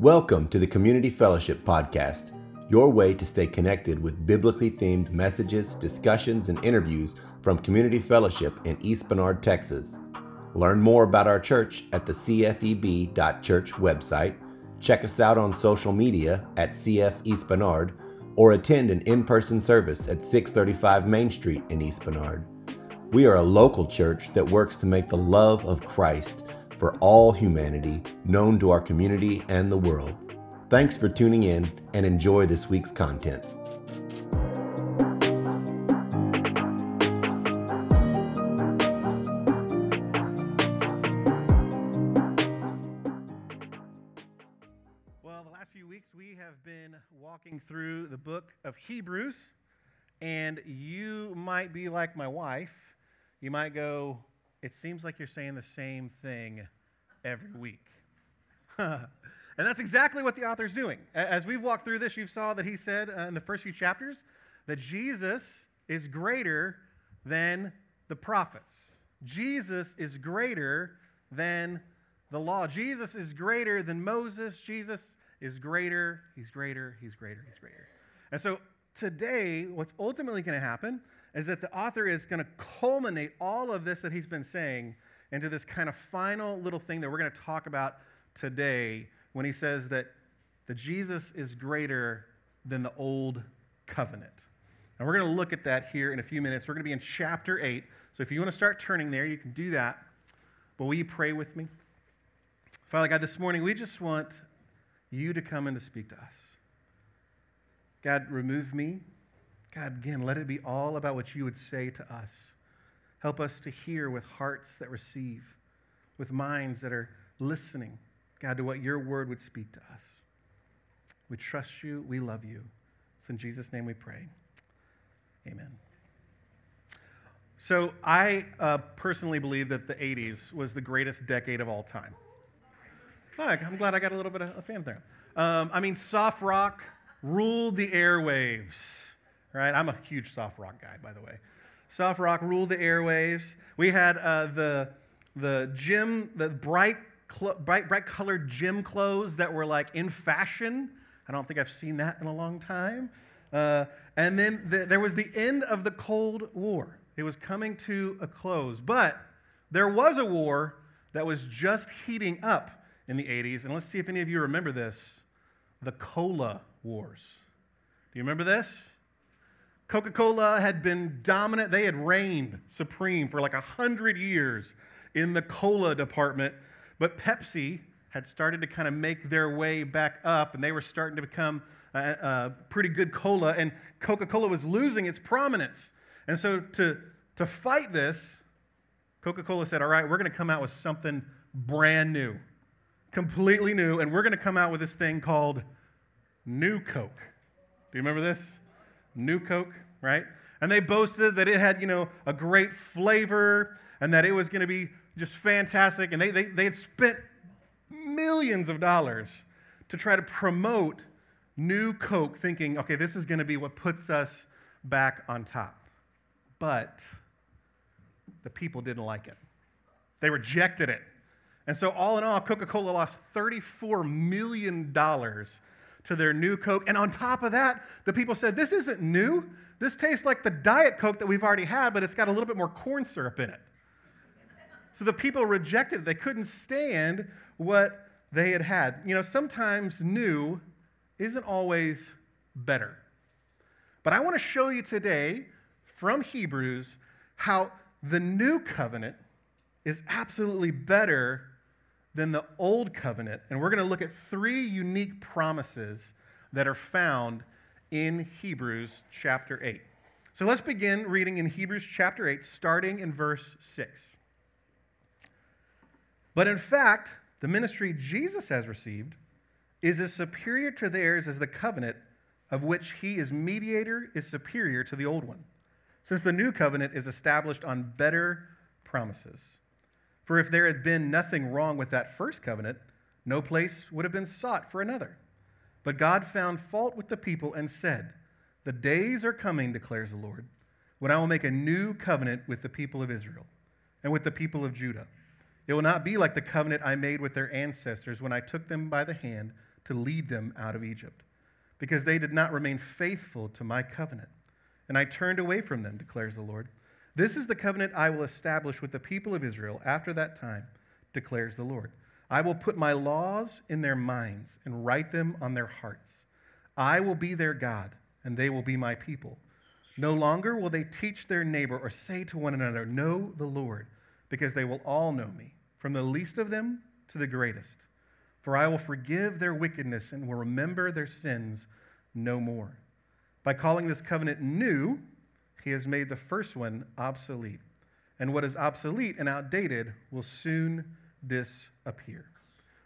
Welcome to the Community Fellowship Podcast, your way to stay connected with biblically themed messages, discussions, and interviews from Community Fellowship in East Bernard, Texas. Learn more about our church at the cfeb.church website, check us out on social media at CF East Bernard, or attend an in person service at 635 Main Street in East Bernard. We are a local church that works to make the love of Christ for all humanity known to our community and the world. Thanks for tuning in and enjoy this week's content. Well, the last few weeks we have been walking through the book of Hebrews, and you might be like my wife. You might go, It seems like you're saying the same thing every week. and that's exactly what the author's doing. As we've walked through this, you saw that he said uh, in the first few chapters that Jesus is greater than the prophets. Jesus is greater than the law. Jesus is greater than Moses. Jesus is greater. He's greater. He's greater. He's greater. And so today, what's ultimately going to happen is that the author is going to culminate all of this that he's been saying into this kind of final little thing that we're going to talk about today when he says that the Jesus is greater than the old covenant. And we're going to look at that here in a few minutes. We're going to be in chapter 8. So if you want to start turning there, you can do that. But will you pray with me? Father God, this morning we just want you to come and to speak to us. God, remove me. God, again, let it be all about what you would say to us. Help us to hear with hearts that receive, with minds that are listening, God, to what your word would speak to us. We trust you. We love you. It's in Jesus' name we pray. Amen. So, I uh, personally believe that the 80s was the greatest decade of all time. Look, I'm glad I got a little bit of a fanfare. Um, I mean, soft rock ruled the airwaves, right? I'm a huge soft rock guy, by the way. Soft rock ruled the airwaves. We had uh, the the gym, the bright, cl- bright, bright colored gym clothes that were like in fashion. I don't think I've seen that in a long time. Uh, and then the, there was the end of the Cold War. It was coming to a close, but there was a war that was just heating up in the 80s. And let's see if any of you remember this the Cola Wars. Do you remember this? Coca Cola had been dominant, they had reigned supreme for like 100 years in the cola department, but Pepsi had started to kind of make their way back up, and they were starting to become a, a pretty good cola, and Coca Cola was losing its prominence. And so, to, to fight this, Coca Cola said, All right, we're going to come out with something brand new completely new, and we're going to come out with this thing called New Coke. Do you remember this? New Coke, right? And they boasted that it had, you know, a great flavor and that it was going to be just fantastic. And they, they, they had spent millions of dollars to try to promote New Coke, thinking, okay, this is going to be what puts us back on top. But the people didn't like it, they rejected it. And so, all in all, Coca Cola lost $34 million to their new Coke. And on top of that, the people said, This isn't new. This tastes like the Diet Coke that we've already had, but it's got a little bit more corn syrup in it. So the people rejected it. They couldn't stand what they had had. You know, sometimes new isn't always better. But I want to show you today from Hebrews how the new covenant is absolutely better than the old covenant. And we're going to look at three unique promises that are found in Hebrews chapter 8. So let's begin reading in Hebrews chapter 8, starting in verse 6. But in fact, the ministry Jesus has received is as superior to theirs as the covenant of which he is mediator is superior to the old one, since the new covenant is established on better promises. For if there had been nothing wrong with that first covenant, no place would have been sought for another. But God found fault with the people and said, The days are coming, declares the Lord, when I will make a new covenant with the people of Israel and with the people of Judah. It will not be like the covenant I made with their ancestors when I took them by the hand to lead them out of Egypt, because they did not remain faithful to my covenant. And I turned away from them, declares the Lord. This is the covenant I will establish with the people of Israel after that time, declares the Lord. I will put my laws in their minds and write them on their hearts. I will be their God, and they will be my people. No longer will they teach their neighbor or say to one another, Know the Lord, because they will all know me, from the least of them to the greatest. For I will forgive their wickedness and will remember their sins no more. By calling this covenant new, he has made the first one obsolete. And what is obsolete and outdated will soon disappear.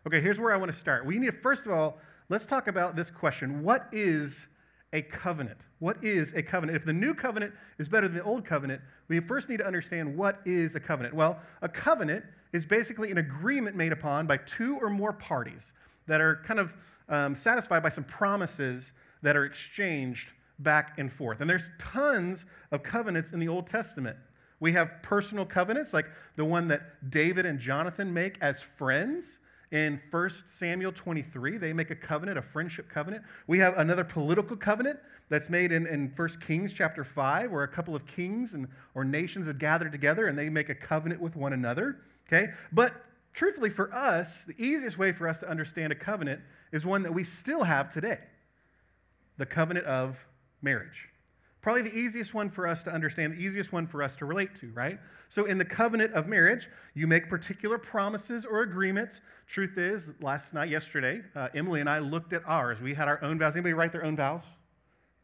Okay, here's where I want to start. We need to, first of all, let's talk about this question What is a covenant? What is a covenant? If the new covenant is better than the old covenant, we first need to understand what is a covenant. Well, a covenant is basically an agreement made upon by two or more parties that are kind of um, satisfied by some promises that are exchanged back and forth. And there's tons of covenants in the Old Testament. We have personal covenants, like the one that David and Jonathan make as friends. In 1 Samuel 23, they make a covenant, a friendship covenant. We have another political covenant that's made in, in 1 Kings chapter 5, where a couple of kings and, or nations have gathered together and they make a covenant with one another. Okay? But truthfully, for us, the easiest way for us to understand a covenant is one that we still have today the covenant of marriage. Probably the easiest one for us to understand, the easiest one for us to relate to, right? So, in the covenant of marriage, you make particular promises or agreements. Truth is, last night, yesterday, uh, Emily and I looked at ours. We had our own vows. Anybody write their own vows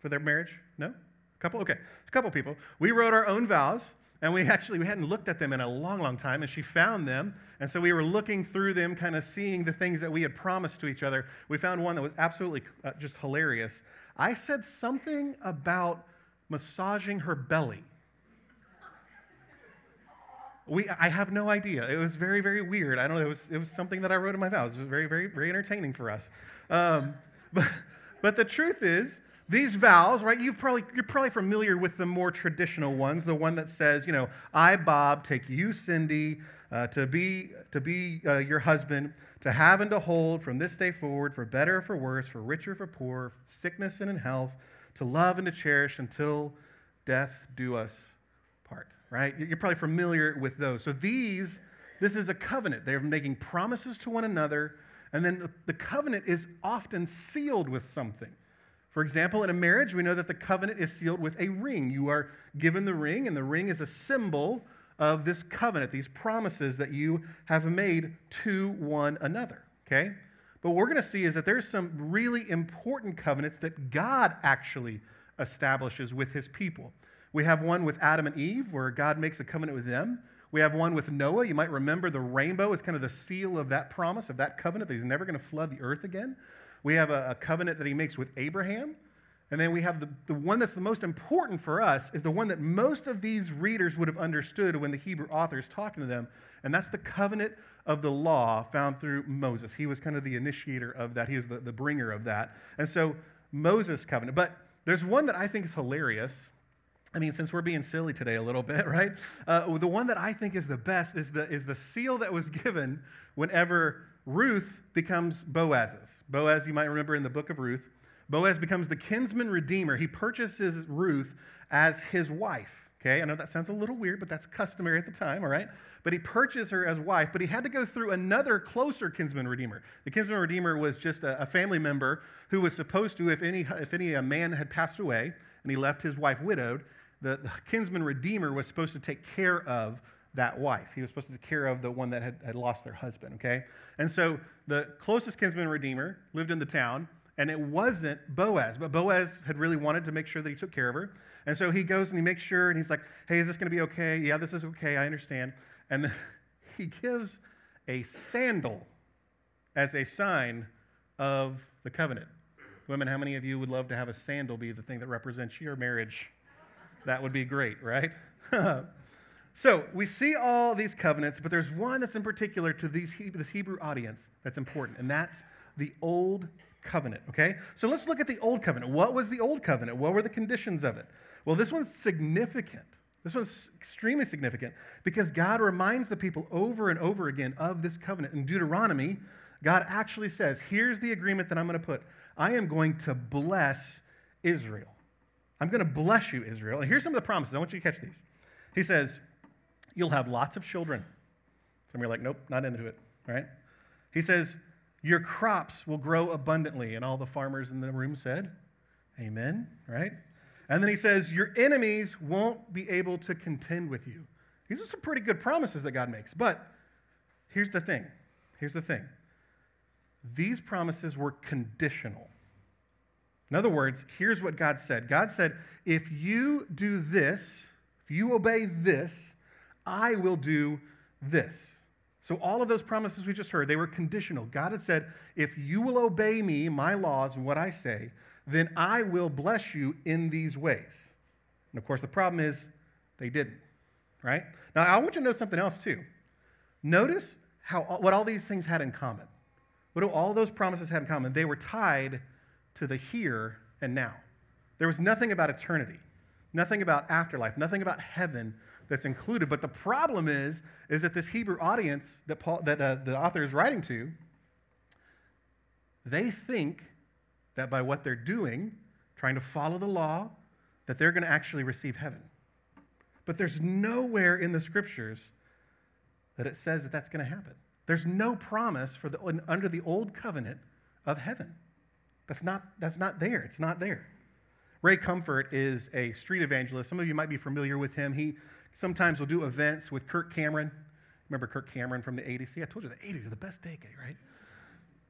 for their marriage? No? A couple? Okay. A couple people. We wrote our own vows, and we actually we hadn't looked at them in a long, long time, and she found them. And so we were looking through them, kind of seeing the things that we had promised to each other. We found one that was absolutely uh, just hilarious. I said something about massaging her belly. We, I have no idea. It was very, very weird. I don't know. It was, it was something that I wrote in my vows. It was very, very, very entertaining for us. Um, but, but the truth is, these vows, right? You've probably, you're probably familiar with the more traditional ones. The one that says, you know, I, Bob, take you, Cindy, uh, to be, to be uh, your husband, to have and to hold from this day forward, for better or for worse, for richer or for poor, sickness and in health, to love and to cherish until death do us part, right? You're probably familiar with those. So these, this is a covenant. They're making promises to one another, and then the covenant is often sealed with something. For example, in a marriage, we know that the covenant is sealed with a ring. You are given the ring, and the ring is a symbol of this covenant, these promises that you have made to one another. Okay? But what we're going to see is that there's some really important covenants that God actually establishes with his people. We have one with Adam and Eve, where God makes a covenant with them. We have one with Noah. You might remember the rainbow is kind of the seal of that promise, of that covenant, that he's never going to flood the earth again. We have a, a covenant that he makes with Abraham. And then we have the, the one that's the most important for us is the one that most of these readers would have understood when the Hebrew author is talking to them. And that's the covenant of the law found through Moses. He was kind of the initiator of that, he was the, the bringer of that. And so, Moses' covenant. But there's one that I think is hilarious. I mean, since we're being silly today a little bit, right? Uh, the one that I think is the best is the, is the seal that was given whenever Ruth becomes Boaz's. Boaz, you might remember in the book of Ruth, Boaz becomes the kinsman redeemer. He purchases Ruth as his wife. Okay, I know that sounds a little weird, but that's customary at the time, all right? But he purchased her as wife, but he had to go through another closer kinsman redeemer. The kinsman redeemer was just a, a family member who was supposed to, if any, if any a man had passed away and he left his wife widowed, the, the kinsman redeemer was supposed to take care of that wife. He was supposed to take care of the one that had, had lost their husband, okay? And so the closest kinsman redeemer lived in the town, and it wasn't Boaz, but Boaz had really wanted to make sure that he took care of her. And so he goes and he makes sure, and he's like, hey, is this going to be okay? Yeah, this is okay, I understand. And then he gives a sandal as a sign of the covenant. Women, how many of you would love to have a sandal be the thing that represents your marriage? That would be great, right? so we see all these covenants, but there's one that's in particular to these, this Hebrew audience that's important, and that's the Old Covenant, okay? So let's look at the Old Covenant. What was the Old Covenant? What were the conditions of it? Well, this one's significant. This one's extremely significant because God reminds the people over and over again of this covenant. In Deuteronomy, God actually says, here's the agreement that I'm going to put. I am going to bless Israel. I'm going to bless you, Israel. And here's some of the promises. I want you to catch these. He says, You'll have lots of children. Some of you are like, Nope, not into it. right? He says, Your crops will grow abundantly. And all the farmers in the room said, Amen. Right? And then he says, Your enemies won't be able to contend with you. These are some pretty good promises that God makes. But here's the thing here's the thing these promises were conditional. In other words, here's what God said God said, If you do this, if you obey this, I will do this. So, all of those promises we just heard, they were conditional. God had said, If you will obey me, my laws, and what I say, then I will bless you in these ways. And of course, the problem is they didn't, right? Now, I want you to know something else too. Notice how, what all these things had in common. What do all those promises have in common? They were tied to the here and now. There was nothing about eternity, nothing about afterlife, nothing about heaven that's included. But the problem is, is that this Hebrew audience that, Paul, that uh, the author is writing to, they think that by what they're doing, trying to follow the law, that they're going to actually receive heaven. But there's nowhere in the scriptures that it says that that's going to happen. There's no promise for the, under the old covenant of heaven. That's not, that's not there. It's not there. Ray Comfort is a street evangelist. Some of you might be familiar with him. He sometimes we'll do events with Kirk Cameron. Remember Kirk Cameron from the 80s? See, I told you the 80s are the best decade, right?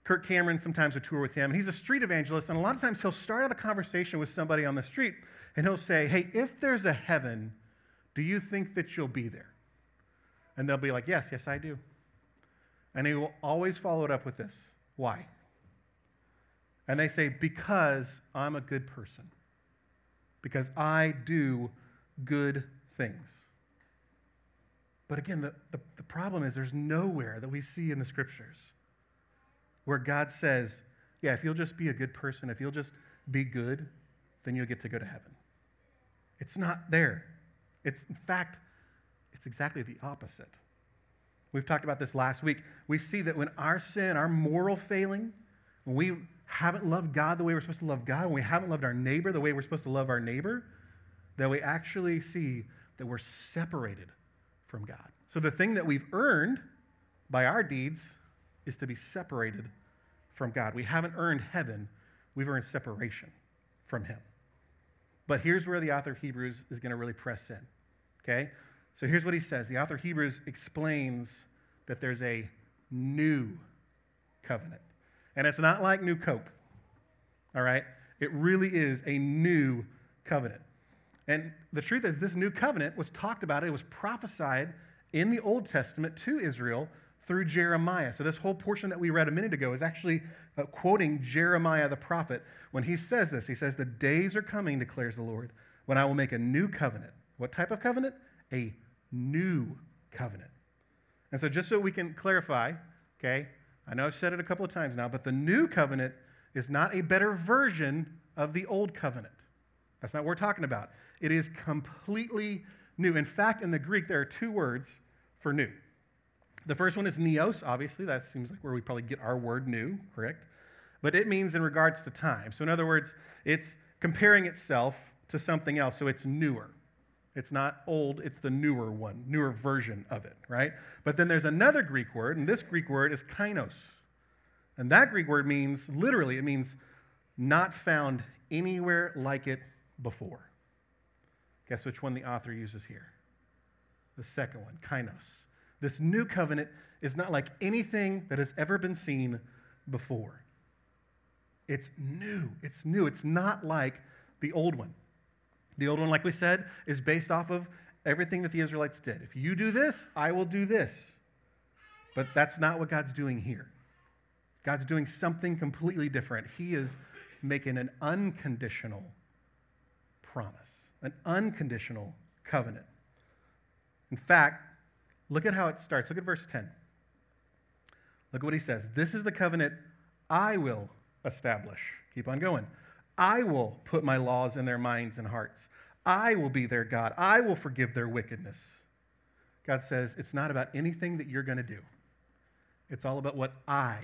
Kirk Cameron sometimes will tour with him. He's a street evangelist, and a lot of times he'll start out a conversation with somebody on the street, and he'll say, Hey, if there's a heaven, do you think that you'll be there? And they'll be like, Yes, yes, I do. And he will always follow it up with this Why? And they say, Because I'm a good person. Because I do good things. But again, the, the, the, problem is there's nowhere that we see in the scriptures where God says, Yeah, if you'll just be a good person, if you'll just be good, then you'll get to go to heaven. It's not there. It's, in fact, it's exactly the opposite. We've talked about this last week. We see that when our sin, our moral failing, when we haven't loved God the way we're supposed to love God, when we haven't loved our neighbor the way we're supposed to love our neighbor, that we actually see that we're separated from God. So the thing that we've earned by our deeds is to be separated from God. We haven't earned heaven, we've earned separation from Him. But here's where the author of Hebrews is going to really press in. Okay? So here's what he says the author of Hebrews explains that there's a new covenant. And it's not like new Coke, all right? It really is a new covenant. And the truth is, this new covenant was talked about, it was prophesied in the Old Testament to Israel through Jeremiah. So, this whole portion that we read a minute ago is actually uh, quoting Jeremiah the prophet when he says this. He says, The days are coming, declares the Lord, when I will make a new covenant. What type of covenant? A new covenant. And so, just so we can clarify, okay, I know I've said it a couple of times now, but the new covenant is not a better version of the old covenant. That's not what we're talking about. It is completely new. In fact, in the Greek, there are two words for new. The first one is neos, obviously. That seems like where we probably get our word new, correct? But it means in regards to time. So, in other words, it's comparing itself to something else, so it's newer. It's not old, it's the newer one, newer version of it, right? But then there's another Greek word, and this Greek word is kainos. And that Greek word means, literally, it means not found anywhere like it before. Guess which one the author uses here? The second one, kainos. This new covenant is not like anything that has ever been seen before. It's new. It's new. It's not like the old one. The old one, like we said, is based off of everything that the Israelites did. If you do this, I will do this. But that's not what God's doing here. God's doing something completely different. He is making an unconditional promise, an unconditional covenant. In fact, look at how it starts. Look at verse 10. Look at what he says. This is the covenant I will establish. Keep on going. I will put my laws in their minds and hearts. I will be their God. I will forgive their wickedness. God says it's not about anything that you're going to do, it's all about what I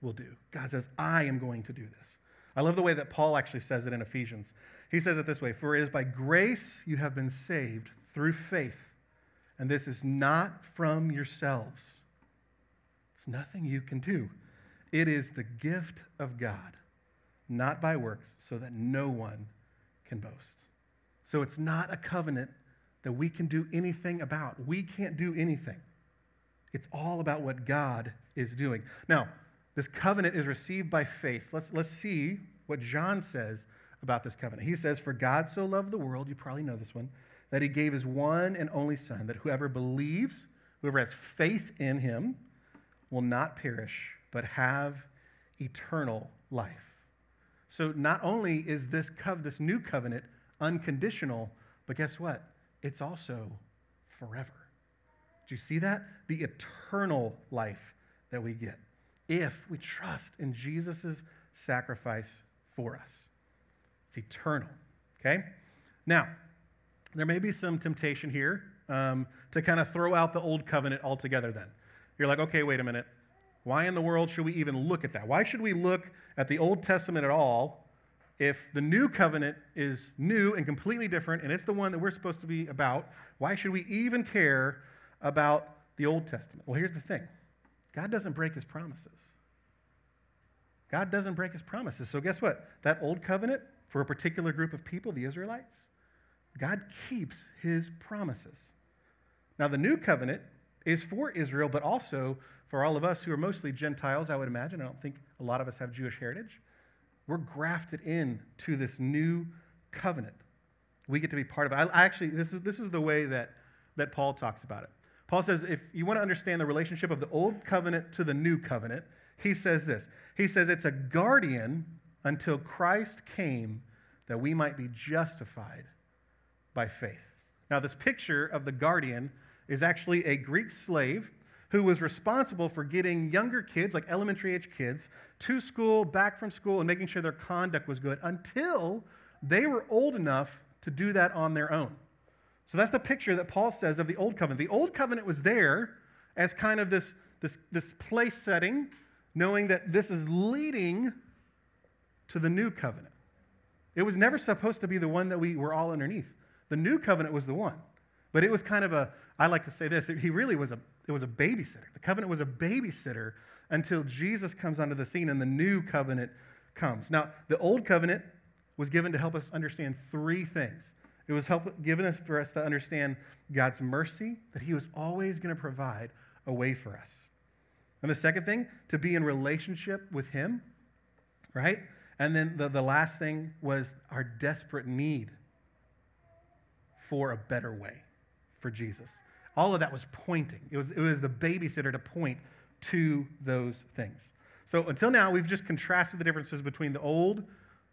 will do. God says, I am going to do this. I love the way that Paul actually says it in Ephesians. He says it this way For it is by grace you have been saved through faith, and this is not from yourselves. It's nothing you can do. It is the gift of God, not by works, so that no one can boast. So it's not a covenant that we can do anything about. We can't do anything. It's all about what God is doing. Now, this covenant is received by faith. Let's, let's see what John says about this covenant. He says, For God so loved the world, you probably know this one, that he gave his one and only Son, that whoever believes, whoever has faith in him, will not perish, but have eternal life. So not only is this, co- this new covenant unconditional, but guess what? It's also forever. Do you see that? The eternal life that we get if we trust in Jesus' sacrifice for us. It's eternal. Okay? Now, there may be some temptation here um, to kind of throw out the old covenant altogether then. You're like, okay, wait a minute. Why in the world should we even look at that? Why should we look at the Old Testament at all if the new covenant is new and completely different and it's the one that we're supposed to be about? Why should we even care about the Old Testament? Well, here's the thing God doesn't break his promises. God doesn't break his promises. So, guess what? That old covenant for a particular group of people, the Israelites, God keeps his promises. Now, the new covenant is for Israel, but also for all of us who are mostly Gentiles, I would imagine. I don't think a lot of us have Jewish heritage. We're grafted in to this new covenant. We get to be part of it. I, actually, this is, this is the way that, that Paul talks about it. Paul says if you want to understand the relationship of the old covenant to the new covenant, he says this. He says it's a guardian until Christ came that we might be justified by faith. Now, this picture of the guardian is actually a Greek slave who was responsible for getting younger kids, like elementary age kids, to school, back from school, and making sure their conduct was good until they were old enough to do that on their own. So that's the picture that Paul says of the Old Covenant. The Old Covenant was there as kind of this, this, this place setting, knowing that this is leading to the New Covenant. It was never supposed to be the one that we were all underneath. The New Covenant was the one. But it was kind of a, I like to say this, he really was a, it was a babysitter. The covenant was a babysitter until Jesus comes onto the scene and the new covenant comes. Now, the old covenant was given to help us understand three things. It was help, given us for us to understand God's mercy, that He was always going to provide a way for us. And the second thing, to be in relationship with Him, right? And then the, the last thing was our desperate need for a better way for Jesus. All of that was pointing. It was, it was the babysitter to point to those things. So until now, we've just contrasted the differences between the old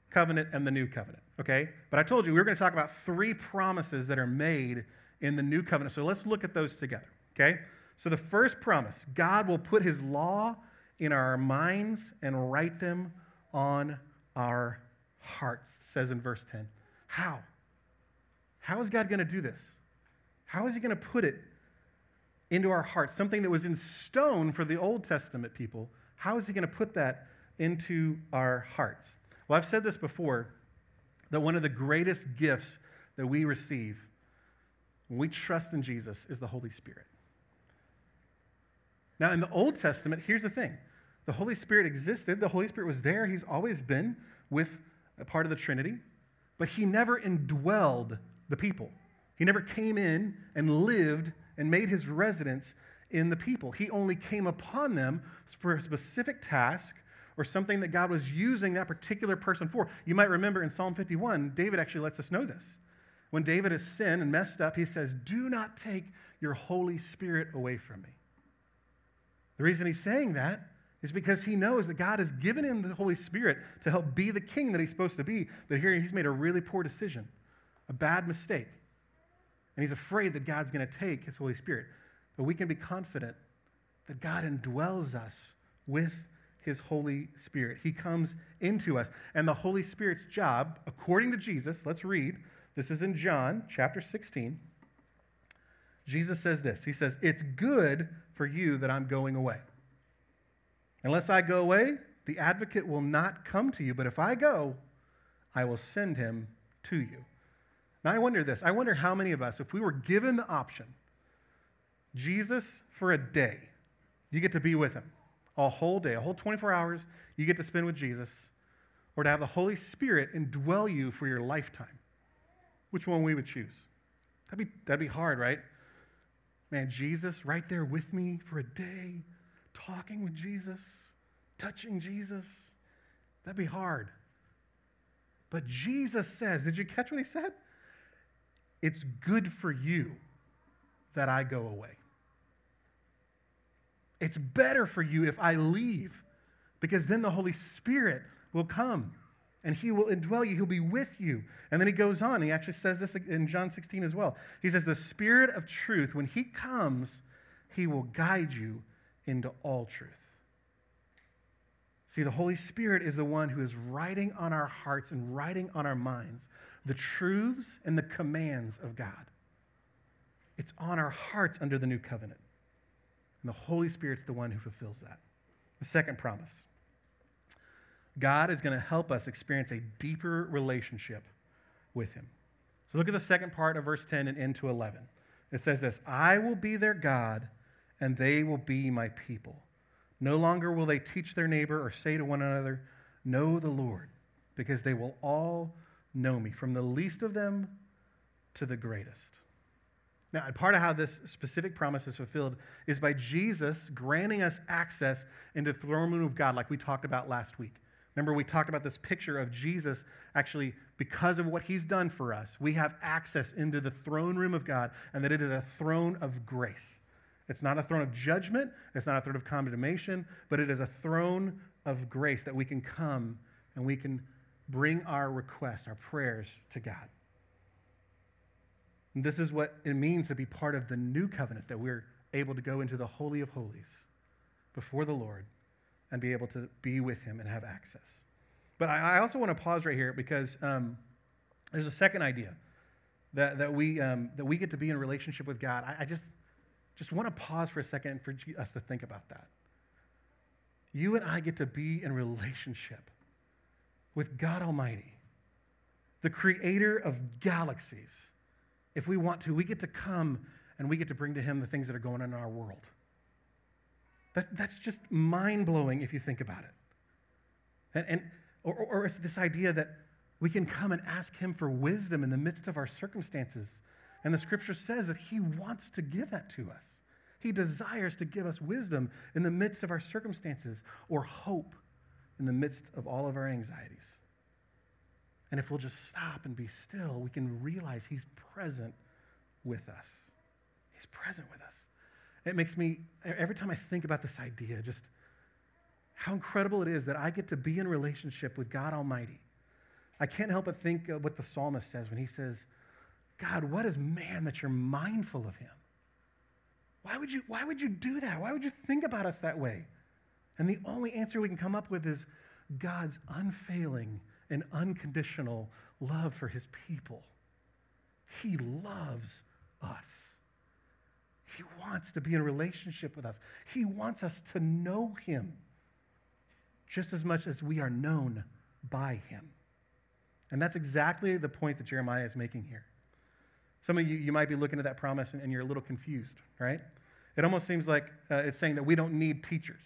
covenant and the new covenant, okay? But I told you we were going to talk about three promises that are made in the new covenant. So let's look at those together, okay? So the first promise God will put his law in our minds and write them on our hearts, says in verse 10. How? How is God going to do this? How is he going to put it into our hearts? Something that was in stone for the Old Testament people. How is he going to put that into our hearts? Well, I've said this before that one of the greatest gifts that we receive when we trust in Jesus is the Holy Spirit. Now, in the Old Testament, here's the thing the Holy Spirit existed, the Holy Spirit was there, He's always been with a part of the Trinity, but He never indwelled the people. He never came in and lived and made His residence in the people. He only came upon them for a specific task or something that God was using that particular person for. You might remember in Psalm 51, David actually lets us know this. When David has sinned and messed up, he says, Do not take your Holy Spirit away from me. The reason he's saying that is because he knows that God has given him the Holy Spirit to help be the king that he's supposed to be, but here he's made a really poor decision, a bad mistake. And he's afraid that God's going to take his Holy Spirit. But we can be confident that God indwells us with his Holy Spirit. He comes into us. And the Holy Spirit's job, according to Jesus, let's read. This is in John chapter 16. Jesus says this He says, It's good for you that I'm going away. Unless I go away, the advocate will not come to you, but if I go, I will send him to you. Now, I wonder this. I wonder how many of us, if we were given the option, Jesus for a day, you get to be with him a whole day, a whole 24 hours, you get to spend with Jesus, or to have the Holy Spirit indwell you for your lifetime, which one we would choose? That'd be, that'd be hard, right? Man, Jesus right there with me for a day, talking with Jesus, touching Jesus. That'd be hard. But Jesus says, did you catch what he said? It's good for you that I go away. It's better for you if I leave, because then the Holy Spirit will come and he will indwell you. He'll be with you. And then he goes on. He actually says this in John 16 as well. He says, The Spirit of truth, when he comes, he will guide you into all truth. See, the Holy Spirit is the one who is writing on our hearts and writing on our minds the truths and the commands of God. It's on our hearts under the new covenant. And the Holy Spirit's the one who fulfills that. The second promise God is going to help us experience a deeper relationship with Him. So look at the second part of verse 10 and into 11. It says this I will be their God, and they will be my people. No longer will they teach their neighbor or say to one another, Know the Lord, because they will all know me, from the least of them to the greatest. Now, part of how this specific promise is fulfilled is by Jesus granting us access into the throne room of God, like we talked about last week. Remember, we talked about this picture of Jesus actually, because of what he's done for us, we have access into the throne room of God, and that it is a throne of grace. It's not a throne of judgment, it's not a throne of condemnation, but it is a throne of grace that we can come and we can bring our requests, our prayers to God. And this is what it means to be part of the new covenant, that we're able to go into the Holy of Holies before the Lord and be able to be with Him and have access. But I, I also want to pause right here because um, there's a second idea that, that, we, um, that we get to be in relationship with God. I, I just, just want to pause for a second for us to think about that. You and I get to be in relationship with God Almighty, the creator of galaxies. If we want to, we get to come and we get to bring to Him the things that are going on in our world. That, that's just mind blowing if you think about it. And, and or, or it's this idea that we can come and ask Him for wisdom in the midst of our circumstances. And the scripture says that He wants to give that to us. He desires to give us wisdom in the midst of our circumstances or hope in the midst of all of our anxieties. And if we'll just stop and be still, we can realize He's present with us. He's present with us. It makes me, every time I think about this idea, just how incredible it is that I get to be in relationship with God Almighty. I can't help but think of what the psalmist says when he says, God, what is man that you're mindful of him? Why would you, why would you do that? Why would you think about us that way? And the only answer we can come up with is God's unfailing and unconditional love for his people. He loves us. He wants to be in a relationship with us. He wants us to know him just as much as we are known by him. And that's exactly the point that Jeremiah is making here. Some of you, you might be looking at that promise and, and you're a little confused, right? It almost seems like uh, it's saying that we don't need teachers,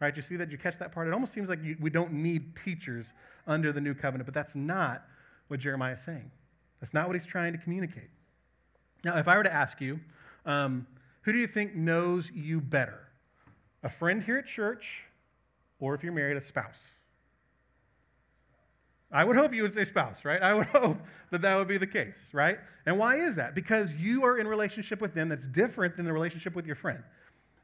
right? You see that? You catch that part? It almost seems like you, we don't need teachers under the new covenant, but that's not what Jeremiah is saying. That's not what he's trying to communicate. Now, if I were to ask you, um, who do you think knows you better? A friend here at church, or if you're married, a spouse? I would hope you would say spouse, right? I would hope that that would be the case, right? And why is that? Because you are in relationship with them that's different than the relationship with your friend.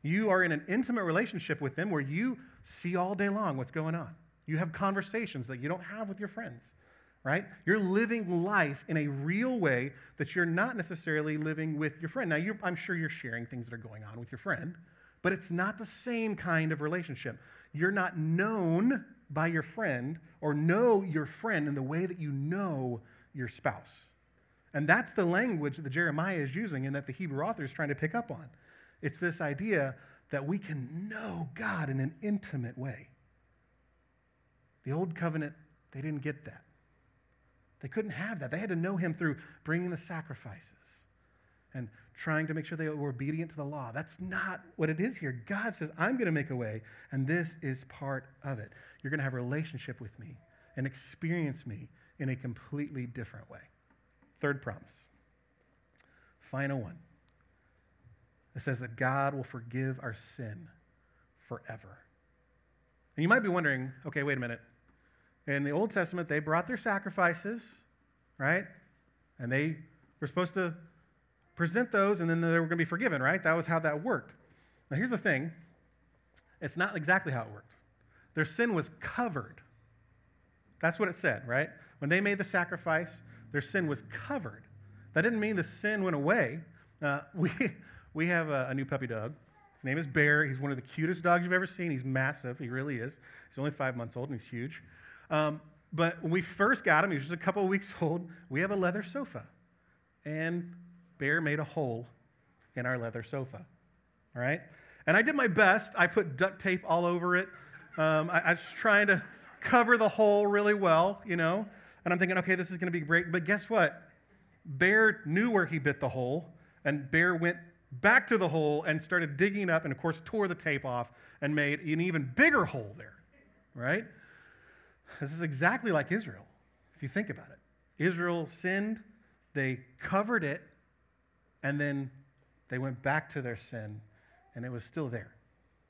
You are in an intimate relationship with them where you see all day long what's going on. You have conversations that you don't have with your friends, right? You're living life in a real way that you're not necessarily living with your friend. Now, I'm sure you're sharing things that are going on with your friend, but it's not the same kind of relationship. You're not known by your friend or know your friend in the way that you know your spouse. And that's the language that Jeremiah is using and that the Hebrew author is trying to pick up on. It's this idea that we can know God in an intimate way. The old covenant, they didn't get that. They couldn't have that. They had to know him through bringing the sacrifices and trying to make sure they were obedient to the law. That's not what it is here. God says, I'm going to make a way, and this is part of it. You're going to have a relationship with me and experience me in a completely different way. Third promise. Final one. It says that God will forgive our sin forever. And you might be wondering okay, wait a minute. In the Old Testament, they brought their sacrifices, right? And they were supposed to present those and then they were going to be forgiven, right? That was how that worked. Now, here's the thing it's not exactly how it worked. Their sin was covered. That's what it said, right? When they made the sacrifice, their sin was covered. That didn't mean the sin went away. Uh, we, we have a, a new puppy dog. His name is Bear. He's one of the cutest dogs you've ever seen. He's massive. He really is. He's only five months old and he's huge. Um, but when we first got him, he was just a couple of weeks old. We have a leather sofa. And Bear made a hole in our leather sofa. All right? And I did my best. I put duct tape all over it. Um, I, I was trying to cover the hole really well, you know. And I'm thinking, okay, this is going to be great. But guess what? Bear knew where he bit the hole, and Bear went back to the hole and started digging up, and of course, tore the tape off and made an even bigger hole there, right? This is exactly like Israel, if you think about it. Israel sinned, they covered it, and then they went back to their sin, and it was still there,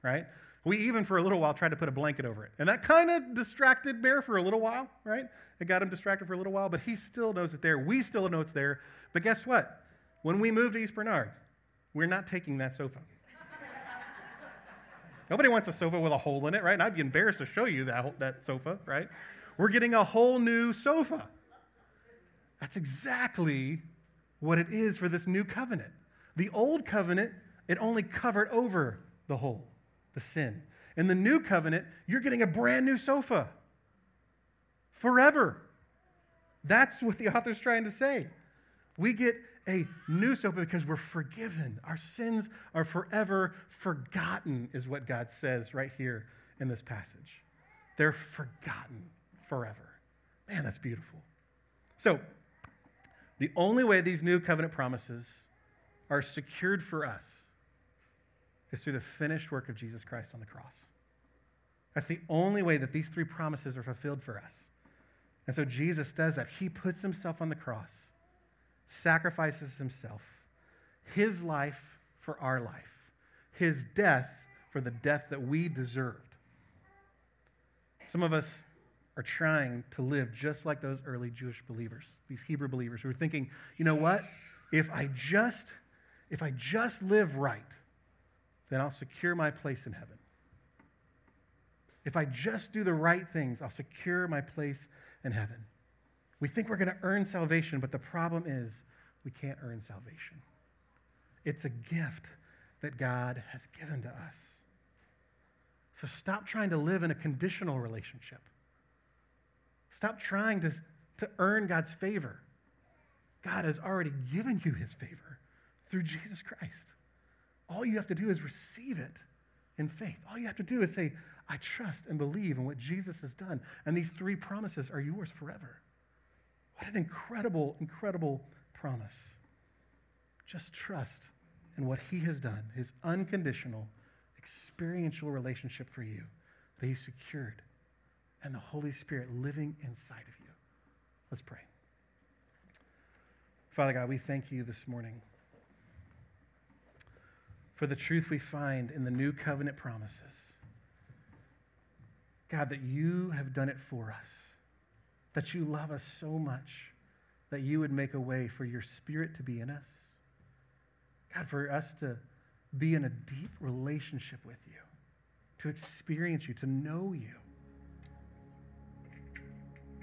right? We even for a little while tried to put a blanket over it. And that kind of distracted Bear for a little while, right? It got him distracted for a little while, but he still knows it's there. We still know it's there. But guess what? When we move to East Bernard, we're not taking that sofa. Nobody wants a sofa with a hole in it, right? And I'd be embarrassed to show you that, that sofa, right? We're getting a whole new sofa. That's exactly what it is for this new covenant. The old covenant, it only covered over the hole, the sin. In the new covenant, you're getting a brand new sofa forever. That's what the author's trying to say. We get a new sofa because we're forgiven. Our sins are forever forgotten, is what God says right here in this passage. They're forgotten forever. Man, that's beautiful. So, the only way these new covenant promises are secured for us is through the finished work of Jesus Christ on the cross. That's the only way that these three promises are fulfilled for us. And so Jesus does that. He puts himself on the cross, sacrifices himself, his life for our life, his death for the death that we deserved. Some of us are trying to live just like those early Jewish believers, these Hebrew believers who are thinking, you know what? If I just if I just live right, then I'll secure my place in heaven. If I just do the right things, I'll secure my place in heaven. We think we're going to earn salvation, but the problem is we can't earn salvation. It's a gift that God has given to us. So stop trying to live in a conditional relationship. Stop trying to, to earn God's favor. God has already given you his favor through Jesus Christ. All you have to do is receive it in faith. All you have to do is say, I trust and believe in what Jesus has done. And these three promises are yours forever. What an incredible, incredible promise. Just trust in what he has done, his unconditional, experiential relationship for you that he secured, and the Holy Spirit living inside of you. Let's pray. Father God, we thank you this morning for the truth we find in the new covenant promises. God, that you have done it for us, that you love us so much that you would make a way for your spirit to be in us. God, for us to be in a deep relationship with you, to experience you, to know you.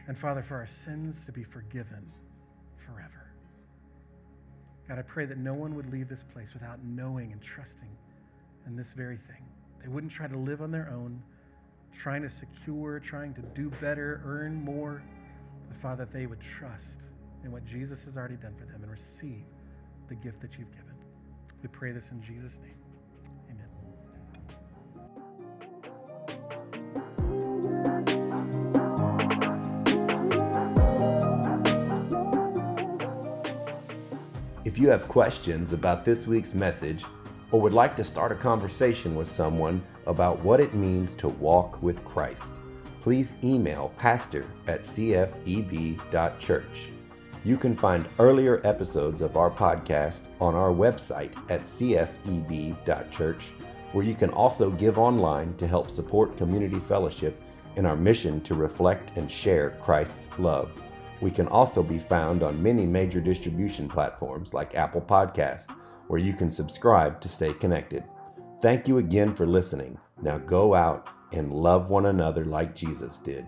And Father, for our sins to be forgiven forever. God, I pray that no one would leave this place without knowing and trusting in this very thing. They wouldn't try to live on their own, trying to secure, trying to do better, earn more. But Father, they would trust in what Jesus has already done for them and receive the gift that you've given. We pray this in Jesus' name. If you have questions about this week's message or would like to start a conversation with someone about what it means to walk with Christ, please email pastor at cfeb.church. You can find earlier episodes of our podcast on our website at cfeb.church, where you can also give online to help support community fellowship in our mission to reflect and share Christ's love. We can also be found on many major distribution platforms like Apple Podcast, where you can subscribe to stay connected. Thank you again for listening. Now go out and love one another like Jesus did.